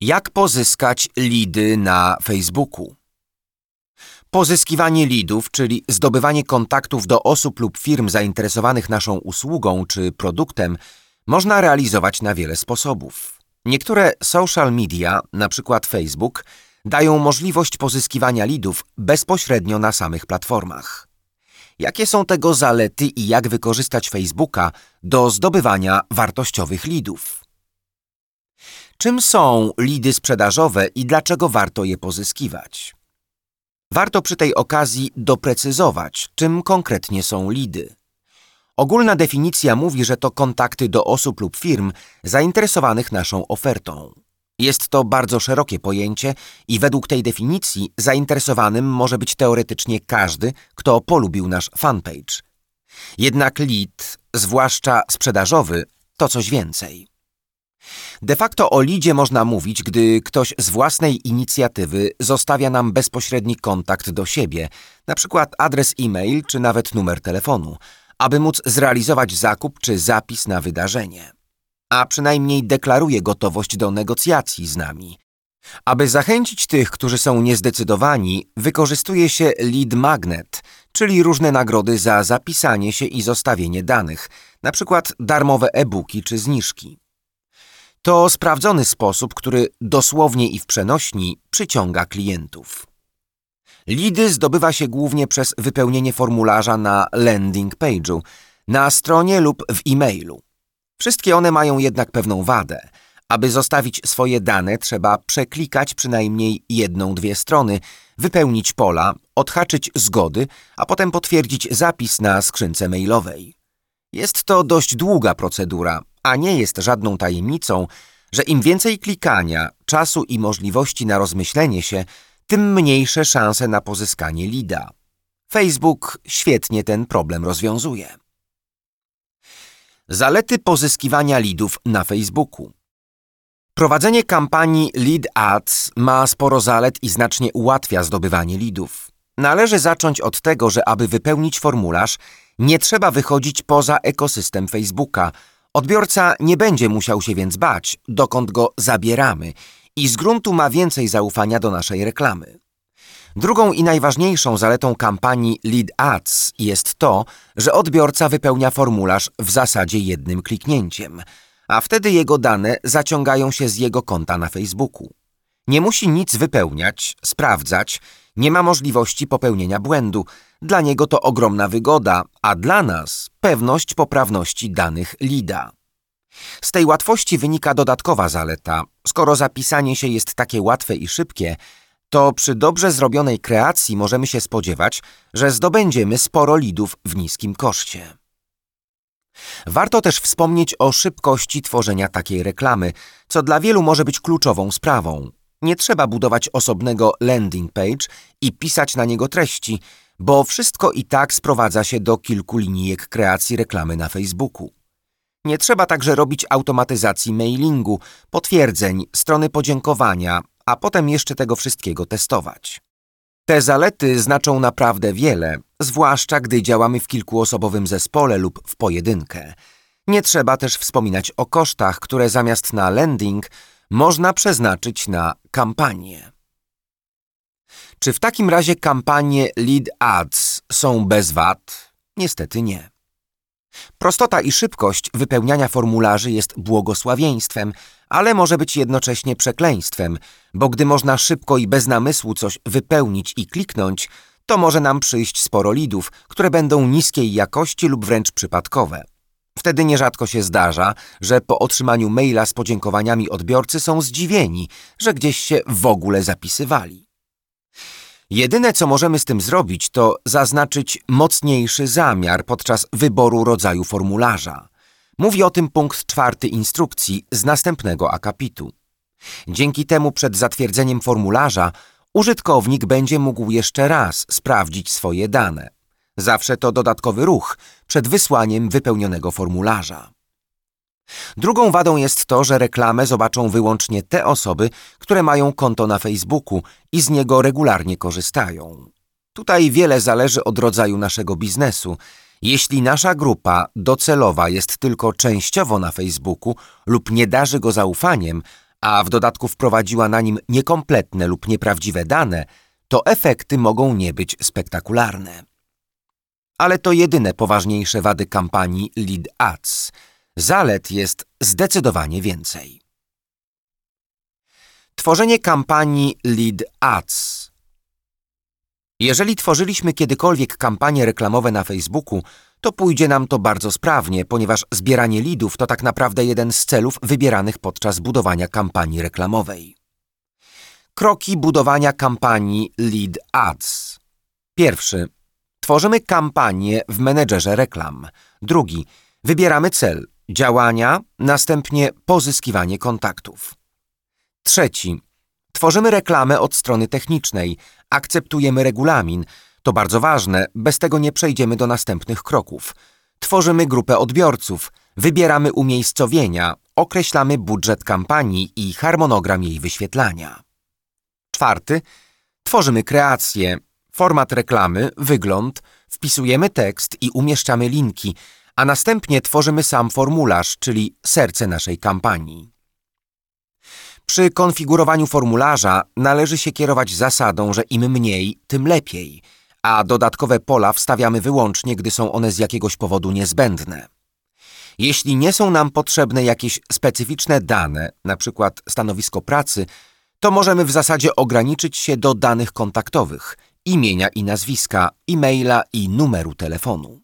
Jak pozyskać lidy na Facebooku? Pozyskiwanie lidów, czyli zdobywanie kontaktów do osób lub firm zainteresowanych naszą usługą czy produktem, można realizować na wiele sposobów. Niektóre social media, np. Facebook, dają możliwość pozyskiwania lidów bezpośrednio na samych platformach. Jakie są tego zalety i jak wykorzystać Facebooka do zdobywania wartościowych lidów? Czym są lidy sprzedażowe i dlaczego warto je pozyskiwać? Warto przy tej okazji doprecyzować, czym konkretnie są lidy. Ogólna definicja mówi, że to kontakty do osób lub firm zainteresowanych naszą ofertą. Jest to bardzo szerokie pojęcie i według tej definicji zainteresowanym może być teoretycznie każdy, kto polubił nasz fanpage. Jednak lead, zwłaszcza sprzedażowy, to coś więcej. De facto o lidzie można mówić, gdy ktoś z własnej inicjatywy zostawia nam bezpośredni kontakt do siebie, np. adres e-mail czy nawet numer telefonu, aby móc zrealizować zakup czy zapis na wydarzenie. A przynajmniej deklaruje gotowość do negocjacji z nami. Aby zachęcić tych, którzy są niezdecydowani, wykorzystuje się lead magnet, czyli różne nagrody za zapisanie się i zostawienie danych, np. darmowe e-booki czy zniżki. To sprawdzony sposób, który dosłownie i w przenośni przyciąga klientów. Lidy zdobywa się głównie przez wypełnienie formularza na landing page'u, na stronie lub w e-mailu. Wszystkie one mają jednak pewną wadę. Aby zostawić swoje dane, trzeba przeklikać przynajmniej jedną, dwie strony, wypełnić pola, odhaczyć zgody, a potem potwierdzić zapis na skrzynce mailowej. Jest to dość długa procedura, a nie jest żadną tajemnicą, że im więcej klikania, czasu i możliwości na rozmyślenie się, tym mniejsze szanse na pozyskanie lida. Facebook świetnie ten problem rozwiązuje. Zalety pozyskiwania lidów na Facebooku. Prowadzenie kampanii Lead Ads ma sporo zalet i znacznie ułatwia zdobywanie lidów. Należy zacząć od tego, że aby wypełnić formularz, nie trzeba wychodzić poza ekosystem Facebooka – Odbiorca nie będzie musiał się więc bać, dokąd go zabieramy i z gruntu ma więcej zaufania do naszej reklamy. Drugą i najważniejszą zaletą kampanii Lead Ads jest to, że odbiorca wypełnia formularz w zasadzie jednym kliknięciem, a wtedy jego dane zaciągają się z jego konta na Facebooku. Nie musi nic wypełniać, sprawdzać, nie ma możliwości popełnienia błędu. Dla niego to ogromna wygoda, a dla nas pewność poprawności danych LIDA. Z tej łatwości wynika dodatkowa zaleta. Skoro zapisanie się jest takie łatwe i szybkie, to przy dobrze zrobionej kreacji możemy się spodziewać, że zdobędziemy sporo lidów w niskim koszcie. Warto też wspomnieć o szybkości tworzenia takiej reklamy, co dla wielu może być kluczową sprawą. Nie trzeba budować osobnego landing page i pisać na niego treści, bo wszystko i tak sprowadza się do kilku linijek kreacji reklamy na Facebooku. Nie trzeba także robić automatyzacji mailingu, potwierdzeń, strony podziękowania, a potem jeszcze tego wszystkiego testować. Te zalety znaczą naprawdę wiele, zwłaszcza gdy działamy w kilkuosobowym zespole lub w pojedynkę. Nie trzeba też wspominać o kosztach, które zamiast na landing można przeznaczyć na kampanię. Czy w takim razie kampanie lead ads są bez wad? Niestety nie. Prostota i szybkość wypełniania formularzy jest błogosławieństwem, ale może być jednocześnie przekleństwem, bo gdy można szybko i bez namysłu coś wypełnić i kliknąć, to może nam przyjść sporo lidów, które będą niskiej jakości lub wręcz przypadkowe. Wtedy nierzadko się zdarza, że po otrzymaniu maila z podziękowaniami odbiorcy są zdziwieni, że gdzieś się w ogóle zapisywali. Jedyne, co możemy z tym zrobić, to zaznaczyć mocniejszy zamiar podczas wyboru rodzaju formularza. Mówi o tym punkt czwarty instrukcji z następnego akapitu. Dzięki temu przed zatwierdzeniem formularza użytkownik będzie mógł jeszcze raz sprawdzić swoje dane. Zawsze to dodatkowy ruch przed wysłaniem wypełnionego formularza. Drugą wadą jest to, że reklamę zobaczą wyłącznie te osoby, które mają konto na Facebooku i z niego regularnie korzystają. Tutaj wiele zależy od rodzaju naszego biznesu. Jeśli nasza grupa docelowa jest tylko częściowo na Facebooku lub nie darzy go zaufaniem, a w dodatku wprowadziła na nim niekompletne lub nieprawdziwe dane, to efekty mogą nie być spektakularne. Ale to jedyne poważniejsze wady kampanii Lead Ads. Zalet jest zdecydowanie więcej. Tworzenie kampanii Lead Ads. Jeżeli tworzyliśmy kiedykolwiek kampanie reklamowe na Facebooku, to pójdzie nam to bardzo sprawnie, ponieważ zbieranie lidów to tak naprawdę jeden z celów wybieranych podczas budowania kampanii reklamowej. Kroki budowania kampanii Lead Ads. Pierwszy. Tworzymy kampanię w menedżerze reklam. Drugi. Wybieramy cel, działania, następnie pozyskiwanie kontaktów. Trzeci. Tworzymy reklamę od strony technicznej, akceptujemy regulamin. To bardzo ważne, bez tego nie przejdziemy do następnych kroków. Tworzymy grupę odbiorców, wybieramy umiejscowienia, określamy budżet kampanii i harmonogram jej wyświetlania. Czwarty. Tworzymy kreację, format reklamy, wygląd, wpisujemy tekst i umieszczamy linki, a następnie tworzymy sam formularz, czyli serce naszej kampanii. Przy konfigurowaniu formularza należy się kierować zasadą, że im mniej, tym lepiej, a dodatkowe pola wstawiamy wyłącznie, gdy są one z jakiegoś powodu niezbędne. Jeśli nie są nam potrzebne jakieś specyficzne dane, np. stanowisko pracy, to możemy w zasadzie ograniczyć się do danych kontaktowych, imienia i nazwiska, e-maila i numeru telefonu.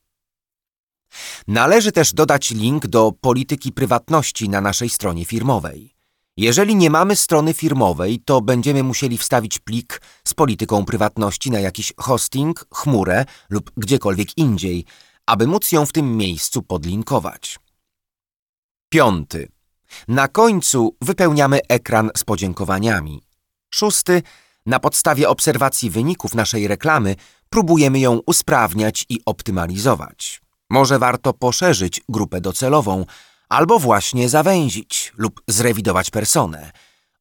Należy też dodać link do polityki prywatności na naszej stronie firmowej. Jeżeli nie mamy strony firmowej, to będziemy musieli wstawić plik z polityką prywatności na jakiś hosting, chmurę lub gdziekolwiek indziej, aby móc ją w tym miejscu podlinkować. Piąty. Na końcu wypełniamy ekran z podziękowaniami. Szósty. Na podstawie obserwacji wyników naszej reklamy próbujemy ją usprawniać i optymalizować. Może warto poszerzyć grupę docelową, albo właśnie zawęzić lub zrewidować personę.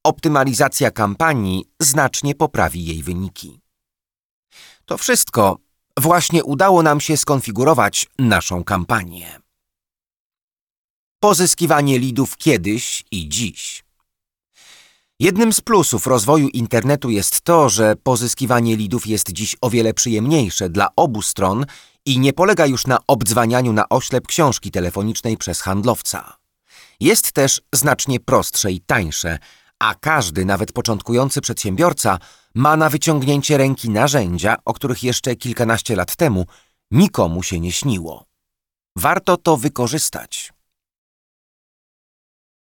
Optymalizacja kampanii znacznie poprawi jej wyniki. To wszystko. Właśnie udało nam się skonfigurować naszą kampanię. Pozyskiwanie lidów kiedyś i dziś. Jednym z plusów rozwoju internetu jest to, że pozyskiwanie lidów jest dziś o wiele przyjemniejsze dla obu stron i nie polega już na obdzwanianiu na oślep książki telefonicznej przez handlowca. Jest też znacznie prostsze i tańsze, a każdy, nawet początkujący przedsiębiorca, ma na wyciągnięcie ręki narzędzia, o których jeszcze kilkanaście lat temu nikomu się nie śniło. Warto to wykorzystać.